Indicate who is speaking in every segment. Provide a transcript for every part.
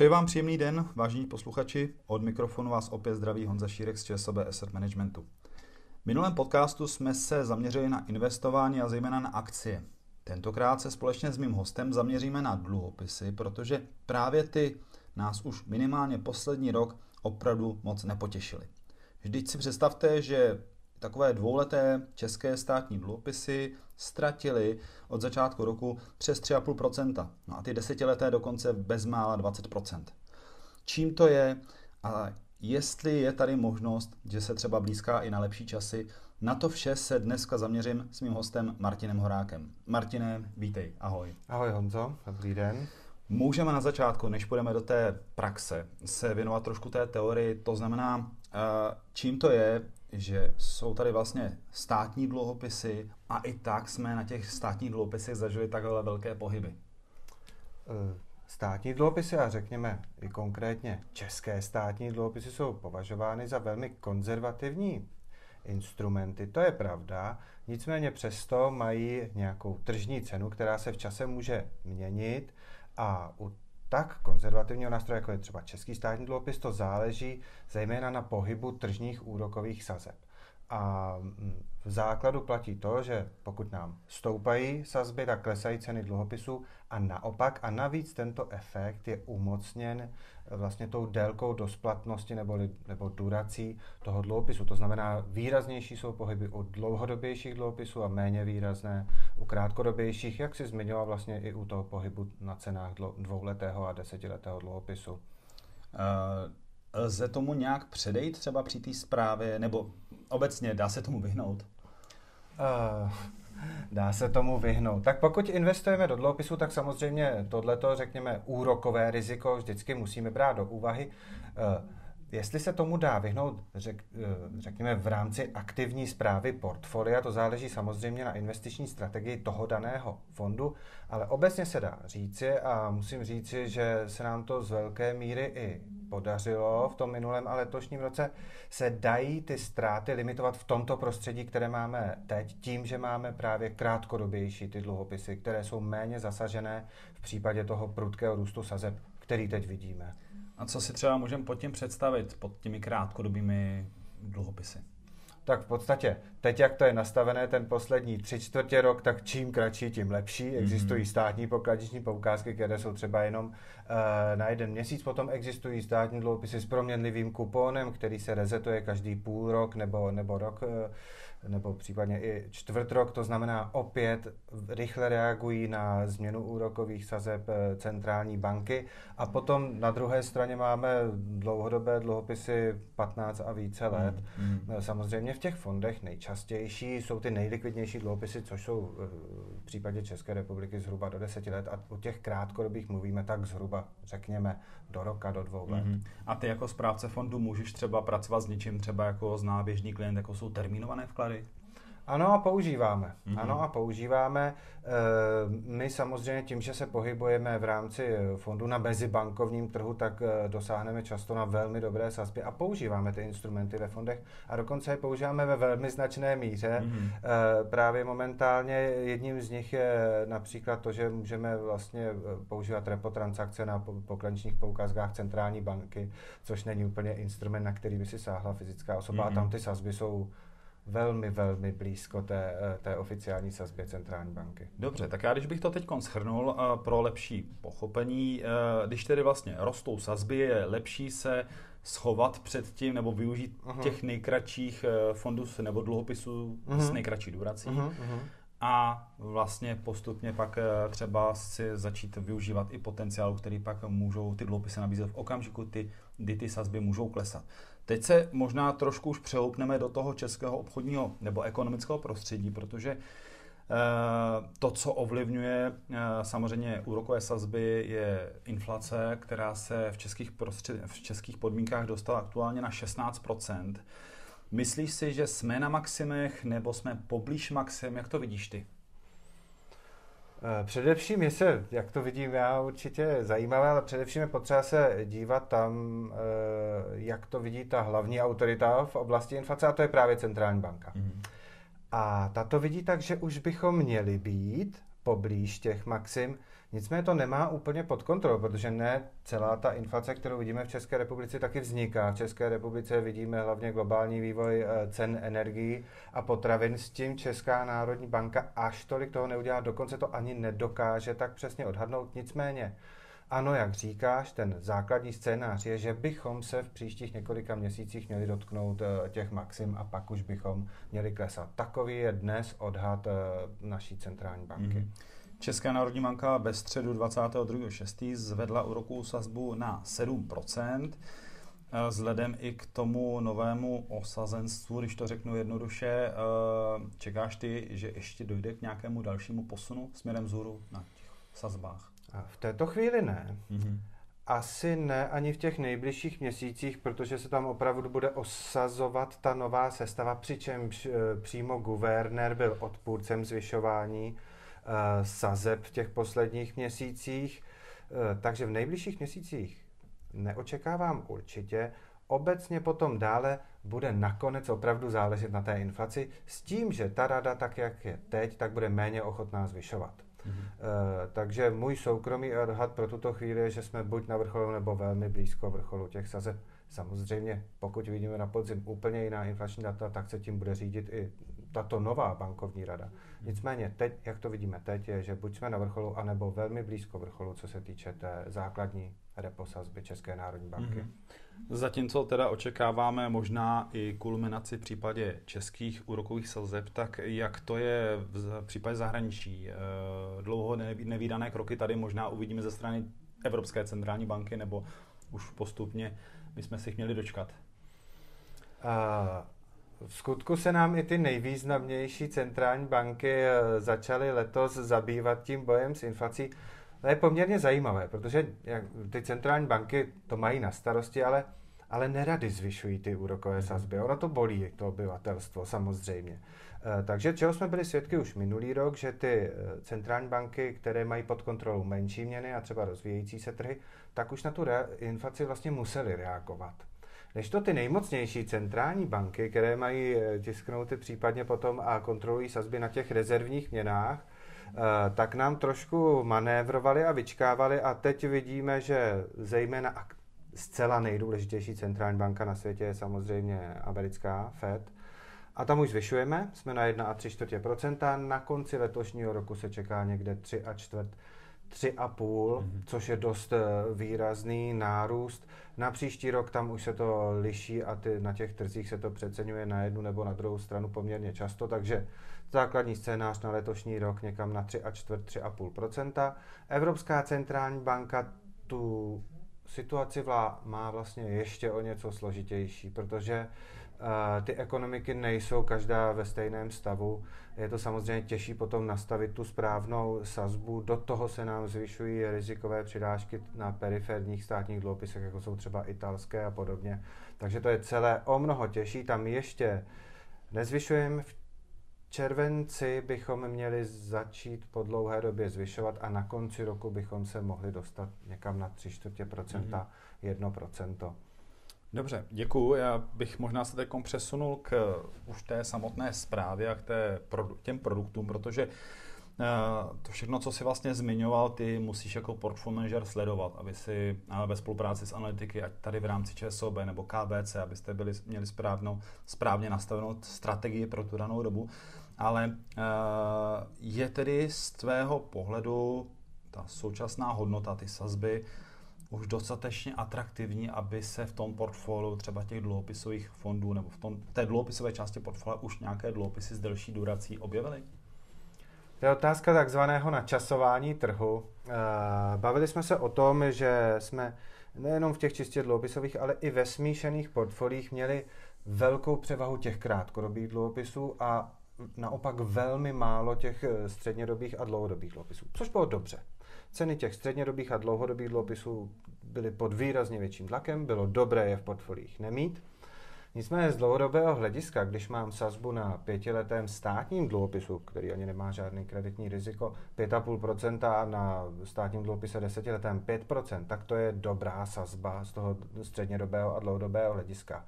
Speaker 1: Přeji vám příjemný den, vážení posluchači. Od mikrofonu vás opět zdraví Honza Šírek z ČSOB Asset Managementu. V minulém podcastu jsme se zaměřili na investování a zejména na akcie. Tentokrát se společně s mým hostem zaměříme na dluhopisy, protože právě ty nás už minimálně poslední rok opravdu moc nepotěšily. Vždyť si představte, že takové dvouleté české státní dluhopisy ztratily od začátku roku přes 3,5%. No a ty desetileté dokonce bezmála 20%. Čím to je a jestli je tady možnost, že se třeba blízká i na lepší časy, na to vše se dneska zaměřím s mým hostem Martinem Horákem. Martine, vítej, ahoj.
Speaker 2: Ahoj Honzo, dobrý den.
Speaker 1: Můžeme na začátku, než půjdeme do té praxe, se věnovat trošku té teorii, to znamená, eh, čím to je, že jsou tady vlastně státní dluhopisy a i tak jsme na těch státních dluhopisech zažili takhle velké pohyby.
Speaker 2: Eh, státní dluhopisy a řekněme i konkrétně české státní dluhopisy jsou považovány za velmi konzervativní instrumenty. To je pravda, nicméně přesto mají nějakou tržní cenu, která se v čase může měnit a u tak konzervativního nástroje, jako je třeba český státní dluhopis, to záleží zejména na pohybu tržních úrokových sazeb. A mm, v základu platí to, že pokud nám stoupají sazby, tak klesají ceny dluhopisů a naopak. A navíc tento efekt je umocněn eh, vlastně tou délkou dosplatnosti nebo, nebo durací toho dluhopisu. To znamená, výraznější jsou pohyby u dlouhodobějších dluhopisů a méně výrazné u krátkodobějších, jak si zmiňoval vlastně i u toho pohybu na cenách dvouletého a desetiletého dluhopisu. Uh,
Speaker 1: lze tomu nějak předejít třeba při té zprávě, nebo obecně dá se tomu vyhnout?
Speaker 2: Uh, dá se tomu vyhnout. Tak pokud investujeme do dluhopisu, tak samozřejmě tohleto, řekněme, úrokové riziko vždycky musíme brát do úvahy. Uh, Jestli se tomu dá vyhnout, řek, řekněme, v rámci aktivní zprávy portfolia, to záleží samozřejmě na investiční strategii toho daného fondu, ale obecně se dá říci a musím říci, že se nám to z velké míry i podařilo v tom minulém a letošním roce, se dají ty ztráty limitovat v tomto prostředí, které máme teď, tím, že máme právě krátkodobější ty dluhopisy, které jsou méně zasažené v případě toho prudkého růstu sazeb, který teď vidíme.
Speaker 1: A co si třeba můžeme pod tím představit, pod těmi krátkodobými dluhopisy?
Speaker 2: tak v podstatě teď, jak to je nastavené, ten poslední tři čtvrtě rok, tak čím kratší, tím lepší. Existují mhm. státní pokladniční poukázky, které jsou třeba jenom uh, na jeden měsíc. Potom existují státní dluhopisy s proměnlivým kuponem, který se rezetuje každý půl rok nebo, nebo rok. Uh, nebo případně i čtvrt rok, to znamená opět rychle reagují na změnu úrokových sazeb eh, centrální banky a potom na druhé straně máme dlouhodobé dluhopisy 15 a více let. Mm, mm. Samozřejmě v těch fondech nejčastější jsou ty nejlikvidnější dluhopisy, což jsou eh, v případě České republiky zhruba do 10 let a o těch krátkodobých mluvíme tak zhruba, řekněme, do roka, do dvou let. Mm-hmm.
Speaker 1: A ty jako správce fondu můžeš třeba pracovat s něčím, třeba jako zná běžný klient, jako jsou termínované vklady?
Speaker 2: Ano a používáme. Mm-hmm. Ano a používáme. Eh, my samozřejmě tím, že se pohybujeme v rámci fondu na mezibankovním trhu, tak eh, dosáhneme často na velmi dobré sazby a používáme ty instrumenty ve fondech a dokonce je používáme ve velmi značné míře. Mm-hmm. Právě momentálně jedním z nich je například to, že můžeme vlastně používat repo transakce na poklenčních poukazkách centrální banky, což není úplně instrument, na který by si sáhla fyzická osoba mm-hmm. a tam mhm. ty sazby jsou velmi, velmi blízko té, eh, té oficiální sazbě centrální banky.
Speaker 1: Dobře, tak já když bych to teď schrnul eh, pro lepší pochopení, eh, když tedy vlastně rostou sazby, je lepší se schovat před tím nebo využít uh-huh. těch nejkratších fondů nebo dluhopisů uh-huh. s nejkratší durací. Uh-huh. A vlastně postupně pak třeba si začít využívat i potenciál, který pak můžou ty dluhopisy nabízet v okamžiku, ty, kdy ty sazby můžou klesat. Teď se možná trošku už přehoupneme do toho českého obchodního nebo ekonomického prostředí, protože eh, to, co ovlivňuje eh, samozřejmě úrokové sazby, je inflace, která se v českých, prostřed, v českých podmínkách dostala aktuálně na 16% Myslíš si, že jsme na maximech nebo jsme poblíž maxim? Jak to vidíš ty?
Speaker 2: Eh, především je se, jak to vidím já, určitě zajímavé, ale především je potřeba se dívat tam, eh, jak to vidí ta hlavní autorita v oblasti inflace, a to je právě centrální banka. Mm. A ta to vidí tak, že už bychom měli být poblíž těch maxim. Nicméně to nemá úplně pod kontrolou, protože ne celá ta inflace, kterou vidíme v České republice, taky vzniká. V České republice vidíme hlavně globální vývoj eh, cen energií a potravin. S tím Česká národní banka až tolik toho neudělá, dokonce to ani nedokáže tak přesně odhadnout. Nicméně, ano, jak říkáš, ten základní scénář je, že bychom se v příštích několika měsících měli dotknout eh, těch maxim a pak už bychom měli klesat. Takový je dnes odhad eh, naší centrální banky. Mm-hmm.
Speaker 1: Česká národní banka ve středu 22.6. zvedla úrokovou sazbu na 7%. Eh, vzhledem i k tomu novému osazenstvu, když to řeknu jednoduše, eh, čekáš ty, že ještě dojde k nějakému dalšímu posunu směrem vzhůru na těch sazbách?
Speaker 2: A v této chvíli ne. Mm-hmm. Asi ne ani v těch nejbližších měsících, protože se tam opravdu bude osazovat ta nová sestava, přičemž eh, přímo guvernér byl odpůrcem zvyšování sazeb v těch posledních měsících. Eh, takže v nejbližších měsících neočekávám určitě. Obecně potom dále bude nakonec opravdu záležet na té inflaci s tím, že ta rada, tak jak je teď, tak bude méně ochotná zvyšovat. Mm-hmm. Takže můj soukromý odhad pro tuto chvíli je, že jsme buď na vrcholu nebo velmi blízko vrcholu těch sazeb. Samozřejmě, pokud vidíme na podzim úplně jiná inflační data, tak se tím bude řídit i tato nová bankovní rada. Nicméně teď, jak to vidíme teď, je, že buď jsme na vrcholu, anebo velmi blízko vrcholu, co se týče té základní reposazby České národní banky. Mm-hmm.
Speaker 1: Zatímco teda očekáváme možná i kulminaci v případě českých úrokových sazeb, tak jak to je v případě zahraničí? Eh, dlouho nevýdané kroky tady možná uvidíme ze strany Evropské centrální banky, nebo už postupně bychom si jich měli dočkat?
Speaker 2: Uh, v skutku se nám i ty nejvýznamnější centrální banky eh, začaly letos zabývat tím bojem s inflací. To je poměrně zajímavé, protože ty centrální banky to mají na starosti, ale, ale nerady zvyšují ty úrokové sazby. Ono to bolí, to obyvatelstvo, samozřejmě. Eh, takže čeho jsme byli svědky už minulý rok, že ty eh, centrální banky, které mají pod kontrolou menší měny a třeba rozvíjející se trhy, tak už na tu inflaci vlastně museli reagovat. Než to ty nejmocnější centrální banky, které mají eh, tisknout případně potom a kontrolují sazby na těch rezervních měnách, eh, tak nám trošku manévrovali a vyčkávali a teď vidíme, že zejména zcela nejdůležitější centrální banka na světě je samozřejmě americká Fed. A tam už zvyšujeme, jsme na 1,3%, na konci letošního roku se čeká někde 3 a čtvrt 3,5, mm-hmm. což je dost eh, výrazný nárůst. Na příští rok tam už se to liší a ty, na těch trzích se to přeceňuje na jednu nebo na druhou stranu poměrně často, takže základní scénář na letošní rok někam na 3 a čtvrt, 3,5% Evropská centrální banka tu situaci vlá má vlastně ještě o něco složitější, protože uh, ty ekonomiky nejsou každá ve stejném stavu. Je to samozřejmě těžší potom nastavit tu správnou sazbu. Do toho se nám zvyšují rizikové přidážky na periferních státních dluhopisech, jako jsou třeba italské a podobně. Takže to je celé o mnoho těžší. Tam ještě nezvyšujeme v červenci bychom měli začít po dlouhé době zvyšovat a na konci roku bychom se mohli dostat někam na 3 čtvrtě procenta, 1 procento.
Speaker 1: Dobře, děkuji. Já bych možná se teď přesunul k už té samotné zprávě a k té, těm produktům, protože eh, to všechno, co si vlastně zmiňoval, ty musíš jako portfolio manager sledovat, aby si ve spolupráci s analytiky, ať tady v rámci ČSOB nebo KBC, abyste byli, měli správnou, správně nastavenou strategii pro tu danou dobu. Ale eh, je tedy z tvého pohledu ta současná hodnota, ty sazby, už dostatečně atraktivní, aby se v tom portfoliu třeba těch dluhopisových fondů nebo v tom, té dluhopisové části portfolia už nějaké dluhopisy s delší durací objevily?
Speaker 2: To je otázka takzvaného načasování trhu. Eh, bavili jsme se o tom, že jsme nejenom v těch čistě dluhopisových, ale i ve smíšených portfoliích měli velkou převahu těch krátkodobých dluhopisů a naopak velmi málo těch eh, střednědobých a dlouhodobých dluhopisů, což bylo dobře. Ceny těch střednědobých a dlouhodobých dluhopisů byly pod výrazně větším tlakem, bylo dobré je v portfoliích nemít. Nicméně z dlouhodobého hlediska, když mám sazbu na pětiletém státním dluhopisu, který ani nemá žádný kreditní riziko, 5,5% a na státním dluhopise desetiletém 5%, tak to je dobrá sazba z toho střednědobého a dlouhodobého hlediska.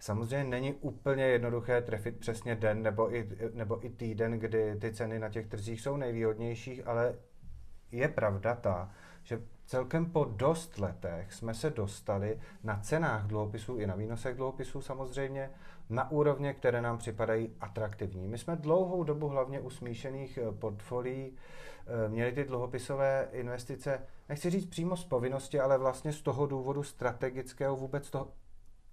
Speaker 2: Samozřejmě není úplně jednoduché trefit přesně den nebo i, nebo i týden, kdy ty ceny na těch trzích jsou nejvýhodnější, ale je pravda ta, že celkem po dost letech jsme se dostali na cenách dluhopisů i na výnosech dluhopisů samozřejmě na úrovně, které nám připadají atraktivní. My jsme dlouhou dobu hlavně u smíšených eh, portfolií eh, měli ty dluhopisové investice, nechci říct přímo z povinnosti, ale vlastně z toho důvodu strategického vůbec toho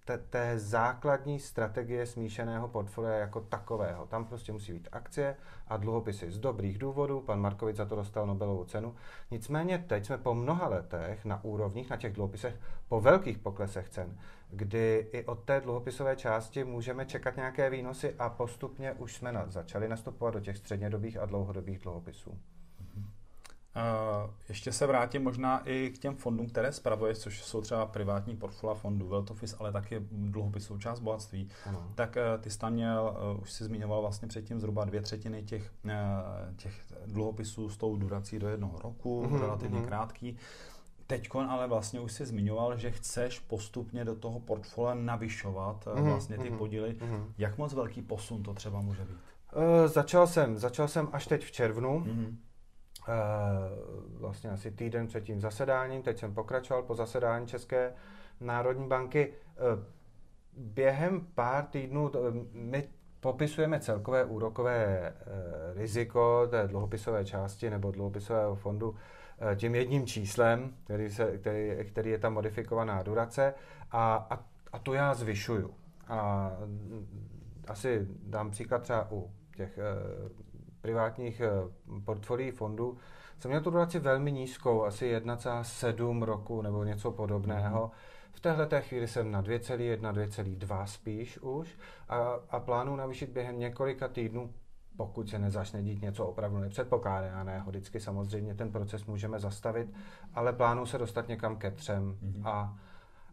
Speaker 2: té, té základní strategie smíšeného portfolia jako takového. Tam prostě musí být akcie a dluhopisy z dobrých důvodů. Pan Markovic za to dostal Nobelovu cenu. Nicméně teď jsme po mnoha letech na úrovních, na těch dluhopisech, po velkých poklesech cen, kdy i od té dluhopisové části můžeme čekat nějaké výnosy a postupně už jsme na, začali nastupovat do těch střednědobých a dlouhodobých dluhopisů.
Speaker 1: Uh, ještě se vrátím možná i k těm fondům, které spravuje, což jsou třeba privátní portfolia fondů, Veltofis, ale taky dluhopis součást bohatství. Ano. Tak uh, ty jsi tam měl, uh, už si zmiňoval vlastně předtím zhruba dvě třetiny těch, těch dluhopisů s tou durací do jednoho roku, uh-huh, relativně uh-huh. krátký. Teď ale vlastně už si zmiňoval, že chceš postupně do toho portfolia navyšovat uh-huh, vlastně ty uh-huh, podíly. Uh-huh. Jak moc velký posun to třeba může být?
Speaker 2: Uh, začal jsem, začal jsem až teď v červnu. Uh-huh vlastně asi týden před tím zasedáním, teď jsem pokračoval po zasedání České národní banky. Během pár týdnů my popisujeme celkové úrokové riziko té dluhopisové části nebo dluhopisového fondu tím jedním číslem, který, se, který, který je tam modifikovaná durace a, a, a to já zvyšuju. A asi dám příklad třeba u těch privátních eh, portfolií fondů jsem měl tu duraci velmi nízkou, asi 1,7 roku nebo něco podobného. V téhle té chvíli jsem na 2,1, 2,2 spíš už a, a plánuji navýšit během několika týdnů, pokud se nezačne dít něco opravdu nepředpokládaného. Vždycky samozřejmě ten proces můžeme zastavit, ale plánuji se dostat někam ke třem mm-hmm. a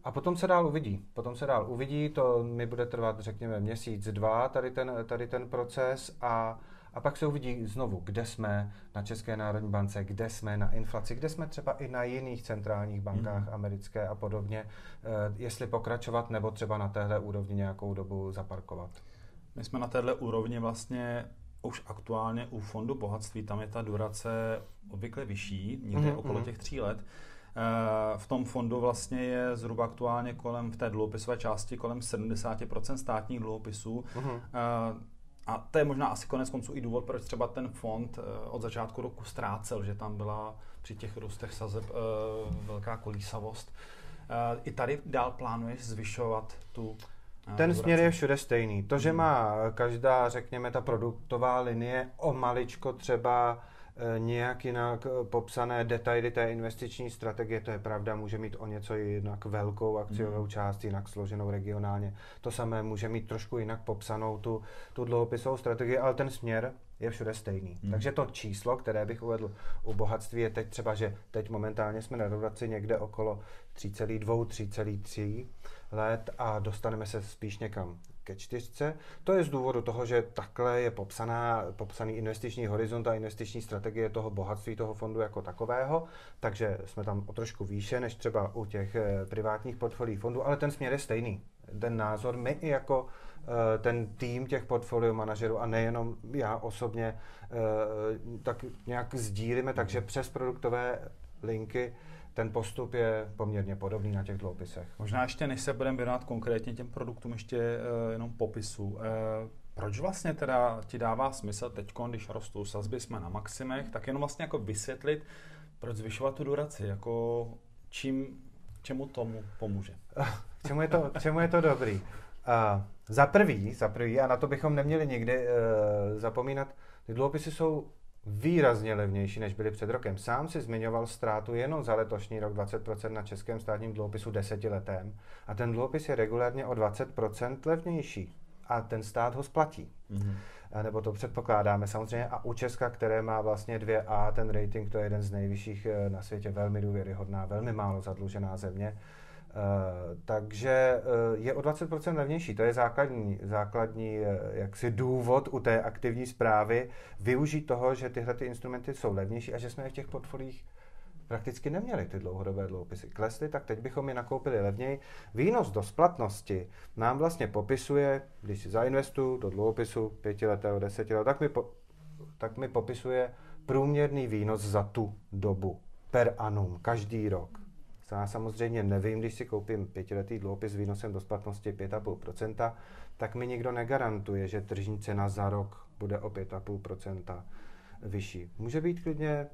Speaker 2: a potom se dál uvidí. Potom se dál uvidí, to mi bude trvat, řekněme, měsíc, dva, tady ten, tady ten proces a a pak se uvidí znovu, kde jsme na České národní bance, kde jsme na inflaci, kde jsme třeba i na jiných centrálních bankách mm. americké a podobně, eh, jestli pokračovat nebo třeba na téhle úrovni nějakou dobu zaparkovat.
Speaker 1: My jsme na téhle úrovni vlastně už aktuálně u fondu bohatství, tam je ta durace obvykle vyšší, někde mm, okolo mm. těch tří let. Eh, v tom fondu vlastně je zhruba aktuálně kolem, v té dluhopisové části, kolem 70% státních dluhopisů. Mm. A to je možná asi konec konců i důvod, proč třeba ten fond eh, od začátku roku ztrácel, že tam byla při těch růstech sazeb eh, velká kolísavost. Eh, I tady dál plánuješ zvyšovat tu
Speaker 2: ten směr je všude stejný. To, že hmm. má každá, řekněme, ta produktová linie o maličko třeba nějak jinak eh, popsané detaily té investiční strategie, to je pravda, může mít o něco jinak velkou akciovou hmm. část, jinak složenou regionálně. To samé může mít trošku jinak popsanou tu, tu dlouhopisovou strategii, ale ten směr je všude stejný. Hmm. Takže to číslo, které bych uvedl u bohatství, je teď třeba, že teď momentálně jsme na rodaci někde okolo 3,2, 3,3 let a dostaneme se spíš někam ke čtyřce. To je z důvodu toho, že takhle je popsaná, popsaný investiční horizont a investiční strategie toho bohatství toho fondu jako takového, takže jsme tam o trošku výše než třeba u těch eh, privátních portfolií fondů, ale ten směr je stejný. Ten názor my i jako eh, ten tým těch portfolio manažerů a nejenom já osobně, eh, tak nějak sdílíme, takže přes produktové linky ten postup je poměrně podobný na těch dluhopisech.
Speaker 1: Možná ještě, než se budeme věnovat konkrétně těm produktům, ještě uh, jenom popisu. Uh, proč vlastně teda ti dává smysl teď, když rostou sazby, jsme na maximech, tak jenom vlastně jako vysvětlit, proč zvyšovat tu duraci, jako čím, čemu tomu pomůže?
Speaker 2: K čemu je to, k čemu je to dobrý? Uh, za prvý, za prvý, a na to bychom neměli nikdy uh, zapomínat, ty dluhopisy jsou výrazně levnější, než byly před rokem. Sám si zmiňoval ztrátu jenom za letošní rok 20% na českém státním dluhopisu desetiletém a ten dluhopis je regulárně o 20% levnější a ten stát ho splatí. Mm-hmm. Nebo to předpokládáme samozřejmě. A u Česka, které má vlastně 2A, ten rating, to je jeden z nejvyšších eh, na světě, velmi důvěryhodná, velmi málo zadlužená země, takže uh, je o 20% levnější. To je základní, základní uh, jaksi důvod u té aktivní zprávy využít toho, že tyhle ty instrumenty jsou levnější a že jsme je v těch portfolích prakticky neměli ty dlouhodobé dluhopisy. Klesly, tak teď bychom je nakoupili levněji. Výnos do splatnosti nám vlastně popisuje, když si zainvestuju do dluhopisu pětiletého, desetiletého, tak tak mi popisuje průměrný výnos za tu dobu per annum, každý rok. Já samozřejmě nevím, když si koupím pětiletý dluhopis s výnosem do splatnosti 5,5%, tak mi nikdo negarantuje, že tržní cena za rok bude o 5,5% vyšší. Může být klidně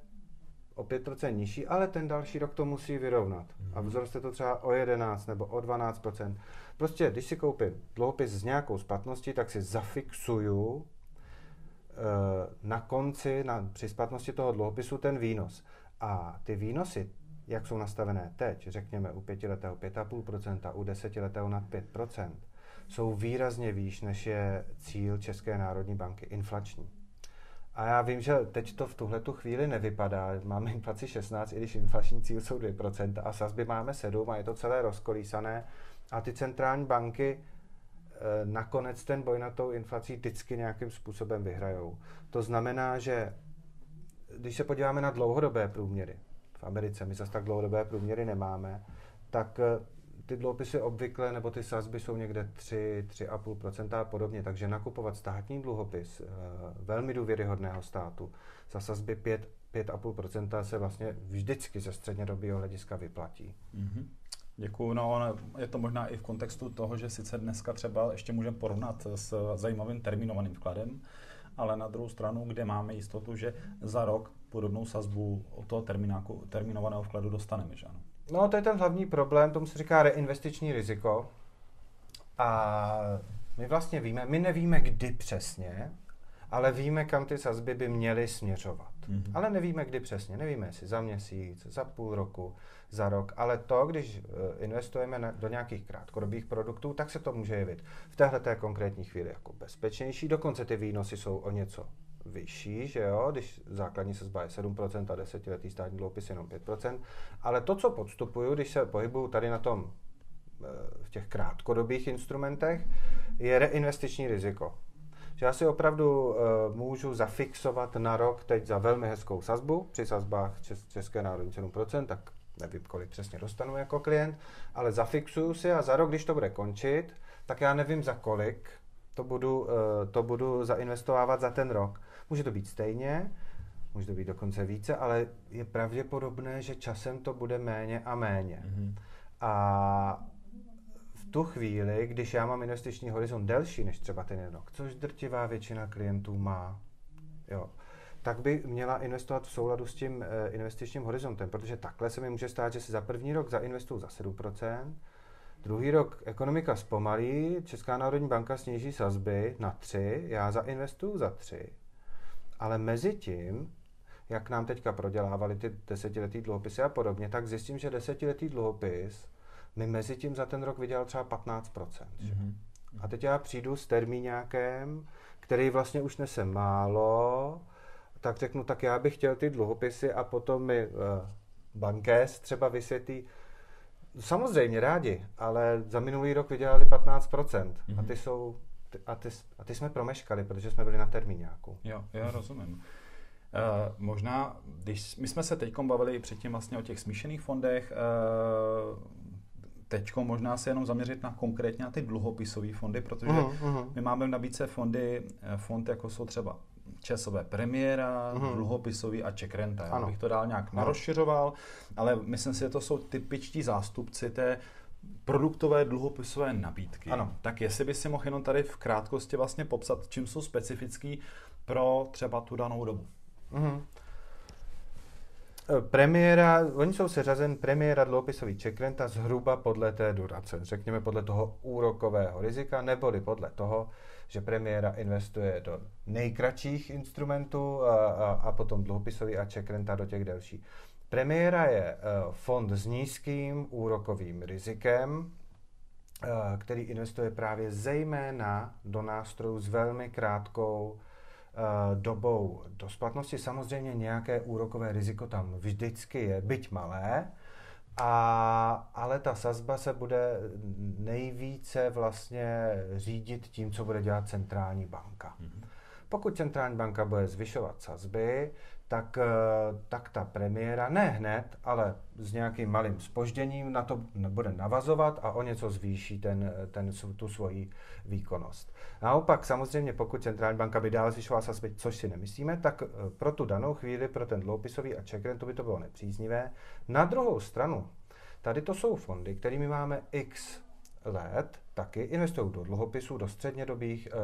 Speaker 2: o 5% nižší, ale ten další rok to musí vyrovnat. A mhm. vzroste to třeba o 11 nebo o 12%. Prostě, když si koupím dluhopis s nějakou splatností, tak si zafixuju e, na konci, na, při splatnosti toho dluhopisu ten výnos. A ty výnosy, jak jsou nastavené teď, řekněme u pětiletého 5,5%, u desetiletého nad 5%, jsou výrazně výš, než je cíl České národní banky, inflační. A já vím, že teď to v tuhle tu chvíli nevypadá. Máme inflaci 16, i když inflační cíl jsou 2% a sazby máme 7 a je to celé rozkolísané. A ty centrální banky e, nakonec ten boj na tou inflací vždycky nějakým způsobem vyhrajou. To znamená, že když se podíváme na dlouhodobé průměry, v Americe my zase tak dlouhodobé průměry nemáme, tak eh, ty dluhopisy obvykle, nebo ty sazby jsou někde 3, 3,5% a podobně, takže nakupovat státní dluhopis eh, velmi důvěryhodného státu za sazby 5, 5,5% se vlastně vždycky ze střednědobého hlediska vyplatí. Mm-hmm.
Speaker 1: Děkuju. No, je to možná i v kontextu toho, že sice dneska třeba ještě můžeme porovnat s zajímavým termínovaným vkladem, ale na druhou stranu, kde máme jistotu, že za rok podobnou sazbu od toho termínovaného vkladu dostaneme. Že ano?
Speaker 2: No, to je ten hlavní problém, tomu se říká reinvestiční riziko. A my vlastně víme, my nevíme kdy přesně, ale víme, kam ty sazby by měly směřovat. Mm-hmm. Ale nevíme, kdy přesně. Nevíme, jestli za měsíc, za půl roku, za rok. Ale to, když eh, investujeme na, do nějakých krátkodobých produktů, tak se to může jevit v téhle té konkrétní chvíli jako bezpečnější. Dokonce ty výnosy jsou o něco vyšší, že jo, když základní sazba je 7% a desetiletý státní dluhopis jenom 5%, ale to, co podstupuju, když se pohybuju tady na tom eh, v těch krátkodobých instrumentech, je reinvestiční riziko. Že já si opravdu uh, můžu zafixovat na rok teď za velmi hezkou sazbu, při sazbách Čes- České národní 7%, tak nevím, kolik přesně dostanu jako klient, ale zafixuju si a za rok, když to bude končit, tak já nevím za kolik to budu, uh, to budu zainvestovávat za ten rok. Může to být stejně, může to být dokonce více, ale je pravděpodobné, že časem to bude méně a méně. Mm-hmm. A v tu chvíli, když já mám investiční horizont delší než třeba ten rok, což drtivá většina klientů má, jo, tak by měla investovat v souladu s tím eh, investičním horizontem, protože takhle se mi může stát, že si za první rok zainvestuju za 7%, druhý rok ekonomika zpomalí, Česká národní banka sníží sazby na 3, já zainvestuju za 3 ale mezi tím, jak nám teďka prodělávali ty desetiletý dluhopisy a podobně, tak zjistím, že desetiletý dluhopis mi mezi tím za ten rok vydělal třeba 15%. Mm-hmm. A teď já přijdu s termíňákem, který vlastně už nese málo, tak řeknu, tak já bych chtěl ty dluhopisy a potom mi uh, bankés třeba vysvětlí, samozřejmě rádi, ale za minulý rok vydělali 15% mm-hmm. a mhm. ty jsou a ty, a ty jsme promeškali, protože jsme byli na termíňáku.
Speaker 1: Jo, já rozumím. Uh, možná, když my jsme se teď bavili předtím vlastně o těch smíšených fondech, uh, teď možná se jenom zaměřit na konkrétně na ty dluhopisové fondy, protože uh-huh, uh-huh. my máme v nabídce fondy, fond jako jsou třeba časové premiéra, uh-huh. dluhopisový a check renta. Já bych to dál nějak narozšiřoval, ale myslím si, že to jsou typičtí zástupci té produktové dluhopisové nabídky.
Speaker 2: Ano.
Speaker 1: Tak jestli by si mohl jenom tady v krátkosti vlastně popsat, čím jsou specifický pro třeba tu danou dobu. Mm-hmm.
Speaker 2: Premiéra, oni jsou seřazen premiéra dluhopisový čekrenta zhruba podle té durace, řekněme podle toho úrokového rizika, neboli podle toho, že premiéra investuje do nejkratších instrumentů a, a, a potom dluhopisový a čekrenta do těch delších. Premiéra je eh, fond s nízkým úrokovým rizikem, eh, který investuje právě zejména do nástrojů s velmi krátkou eh, dobou do splatnosti. Samozřejmě nějaké úrokové riziko tam vždycky je, byť malé, a, ale ta sazba se bude nejvíce vlastně řídit tím, co bude dělat centrální banka. Mm-hmm. Pokud centrální banka bude zvyšovat sazby, tak, eh, tak ta premiéra ne hned, ale s nějakým malým spožděním na to bude navazovat a o něco zvýší ten, ten, tu svoji výkonnost. Naopak samozřejmě, pokud centrální banka by dál zvyšovala sazby, což si nemyslíme, tak eh, pro tu danou chvíli, pro ten dloupisový a check to by to bylo nepříznivé. Na druhou stranu, tady to jsou fondy, kterými máme x let, taky investují do dluhopisů, do střednědobých, eh,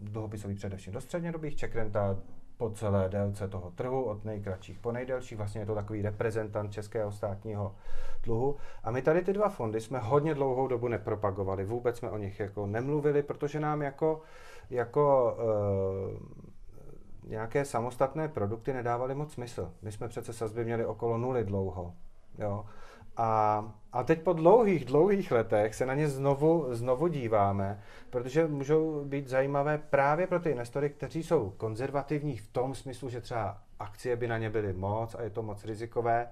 Speaker 2: dluhopisový především do střednědobých, check renta po celé délce toho trhu, od nejkratších po nejdelší. Vlastně je to takový reprezentant českého státního dluhu. A my tady ty dva fondy jsme hodně dlouhou dobu nepropagovali. Vůbec jsme o nich jako nemluvili, protože nám jako, jako e, nějaké samostatné produkty nedávaly moc smysl. My jsme přece sazby měli okolo nuly dlouho. Jo. A, a teď po dlouhých, dlouhých letech se na ně znovu, znovu díváme, protože můžou být zajímavé právě pro ty investory, kteří jsou konzervativní v tom smyslu, že třeba akcie by na ně byly moc a je to moc rizikové.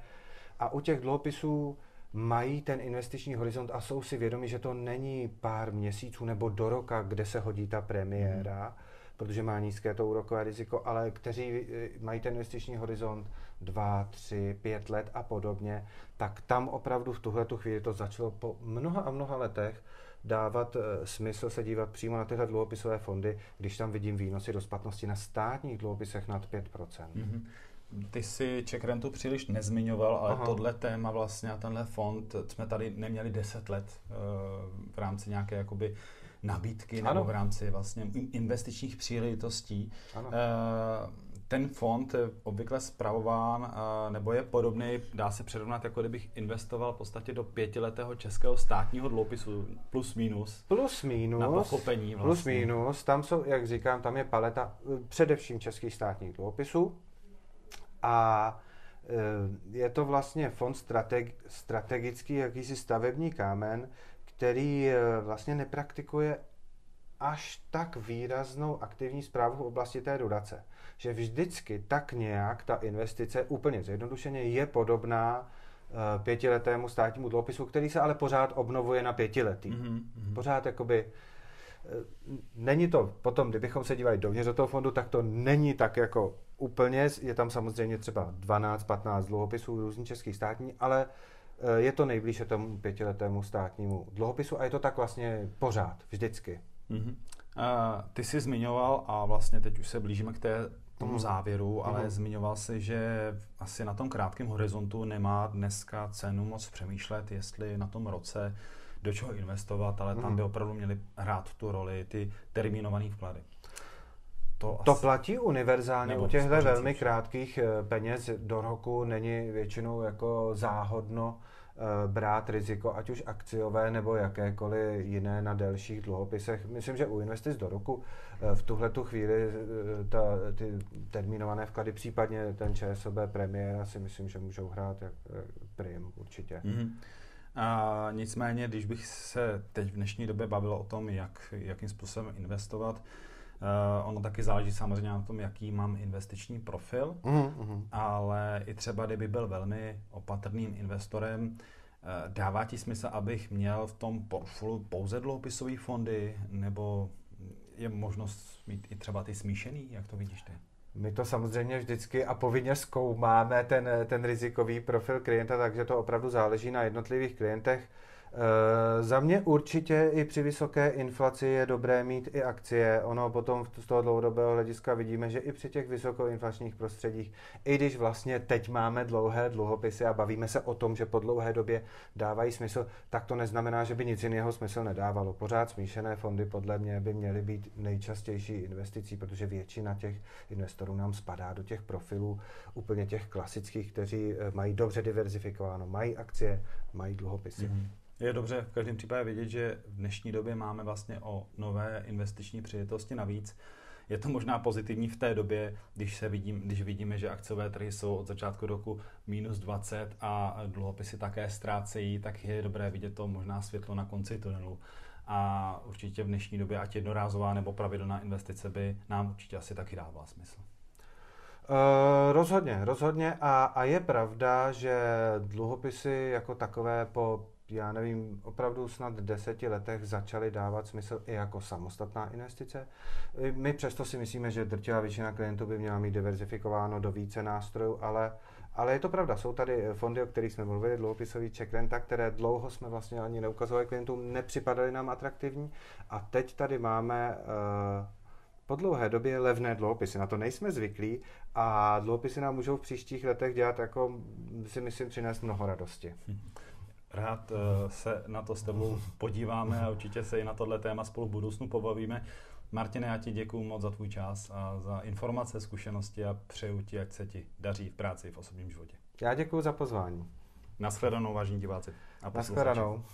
Speaker 2: A u těch dluhopisů mají ten investiční horizont a jsou si vědomi, že to není pár měsíců nebo do roka, kde se hodí ta premiéra, mm. Protože má nízké to úrokové riziko, ale kteří eh, mají ten investiční horizont dva, tři, pět let a podobně, tak tam opravdu v tuhle tu chvíli to začalo po mnoha a mnoha letech dávat e, smysl se dívat přímo na tyhle dluhopisové fondy, když tam vidím výnosy do splatnosti na státních dluhopisech nad 5%. Mm-hmm.
Speaker 1: Ty si Czech Rentu příliš nezmiňoval, ale Aha. tohle téma vlastně a tenhle fond jsme tady neměli 10 let uh, v rámci nějaké jakoby nabídky ano. nebo v rámci vlastně investičních příležitostí. Ano. Uh, ten fond je obvykle zpravován, nebo je podobný, dá se přirovnat, jako kdybych investoval v podstatě do pětiletého českého státního dluhopisu, plus minus.
Speaker 2: Plus minus.
Speaker 1: Na pochopení
Speaker 2: vlastně. Plus minus, tam jsou, jak říkám, tam je paleta eh, především českých státních dluhopisů a eh, je to vlastně fond strateg, strategický, jakýsi stavební kámen, který eh, vlastně nepraktikuje až tak výraznou aktivní zprávu v oblasti té dodace že vždycky tak nějak ta investice úplně zjednodušeně je podobná uh, pětiletému státnímu dluhopisu, který se ale pořád obnovuje na pětiletý. Mm-hmm. Pořád jakoby uh, není to potom, kdybychom se dívali dovnitř do toho fondu, tak to není tak jako úplně, je tam samozřejmě třeba 12-15 dluhopisů různý český státní, ale uh, je to nejblíže tomu pětiletému státnímu dluhopisu a je to tak vlastně pořád, vždycky. Mm-hmm.
Speaker 1: Uh, ty jsi zmiňoval a vlastně teď už se blížíme k té tomu mm. závěru, ale mm. zmiňoval si, že asi na tom krátkém horizontu nemá dneska cenu moc přemýšlet, jestli na tom roce do čeho investovat, ale tam by opravdu měly hrát tu roli ty termínované vklady.
Speaker 2: To, to asi... platí univerzálně u těchto velmi krátkých eh, peněz do roku není většinou jako záhodno Eh, brát riziko, ať už akciové nebo jakékoliv jiné na delších dluhopisech. Myslím, že u investic do roku eh, v tuhle tu chvíli eh, ta, ty termínované vklady, případně ten ČSOB premiér, si myslím, že můžou hrát jak prim určitě. Mm-hmm.
Speaker 1: A nicméně, když bych se teď v dnešní době bavil o tom, jak, jakým způsobem investovat, Uh, ono taky záleží samozřejmě na tom, jaký mám investiční profil, mm-hmm. ale i třeba, kdyby byl velmi opatrným investorem, uh, dává ti smysl, abych měl v tom portfoliu pouze dluhopisové fondy, nebo je možnost mít i třeba ty smíšený, jak to vidíš ty?
Speaker 2: My to samozřejmě vždycky a povinně zkoumáme ten, ten rizikový profil klienta, takže to opravdu záleží na jednotlivých klientech. Eh, za mě určitě i při vysoké inflaci je dobré mít i akcie. Ono potom z toho dlouhodobého hlediska vidíme, že i při těch vysokoinflačních prostředích, i když vlastně teď máme dlouhé dluhopisy a bavíme se o tom, že po dlouhé době dávají smysl, tak to neznamená, že by nic jiného smysl nedávalo. Pořád smíšené fondy podle mě by měly být nejčastější investicí, protože většina těch investorů nám spadá do těch profilů úplně těch klasických, kteří eh, mají dobře diverzifikováno, mají akcie, mají dluhopisy. Mm-hmm.
Speaker 1: Je dobře v každém případě vidět, že v dnešní době máme vlastně o nové investiční příležitosti navíc. Je to možná pozitivní v té době, když, se vidím, když vidíme, že akciové trhy jsou od začátku roku minus 20 a dluhopisy také ztrácejí, tak je dobré vidět to možná světlo na konci tunelu. A určitě v dnešní době, ať jednorázová nebo pravidelná investice, by nám určitě asi taky dávala smysl.
Speaker 2: Uh, rozhodně, rozhodně a, a je pravda, že dluhopisy jako takové po já nevím, opravdu snad deseti letech začaly dávat smysl i jako samostatná investice. My přesto si myslíme, že drtivá většina klientů by měla mít diverzifikováno do více nástrojů, ale ale je to pravda, jsou tady fondy, o kterých jsme mluvili, dluhopisový check renta, které dlouho jsme vlastně ani neukazovali klientům, nepřipadaly nám atraktivní. A teď tady máme uh, po dlouhé době levné dluhopisy. Na to nejsme zvyklí a dluhopisy nám můžou v příštích letech dělat, jako si myslím, přinést mnoho radosti.
Speaker 1: Rád uh, se na to s tebou podíváme a určitě se i na tohle téma spolu v budoucnu pobavíme. Martine, já ti děkuji moc za tvůj čas a za informace, zkušenosti a přeju ti, ať se ti daří v práci i v osobním životě.
Speaker 2: Já děkuji za pozvání.
Speaker 1: Naschledanou, vážení diváci.
Speaker 2: A Naschledanou.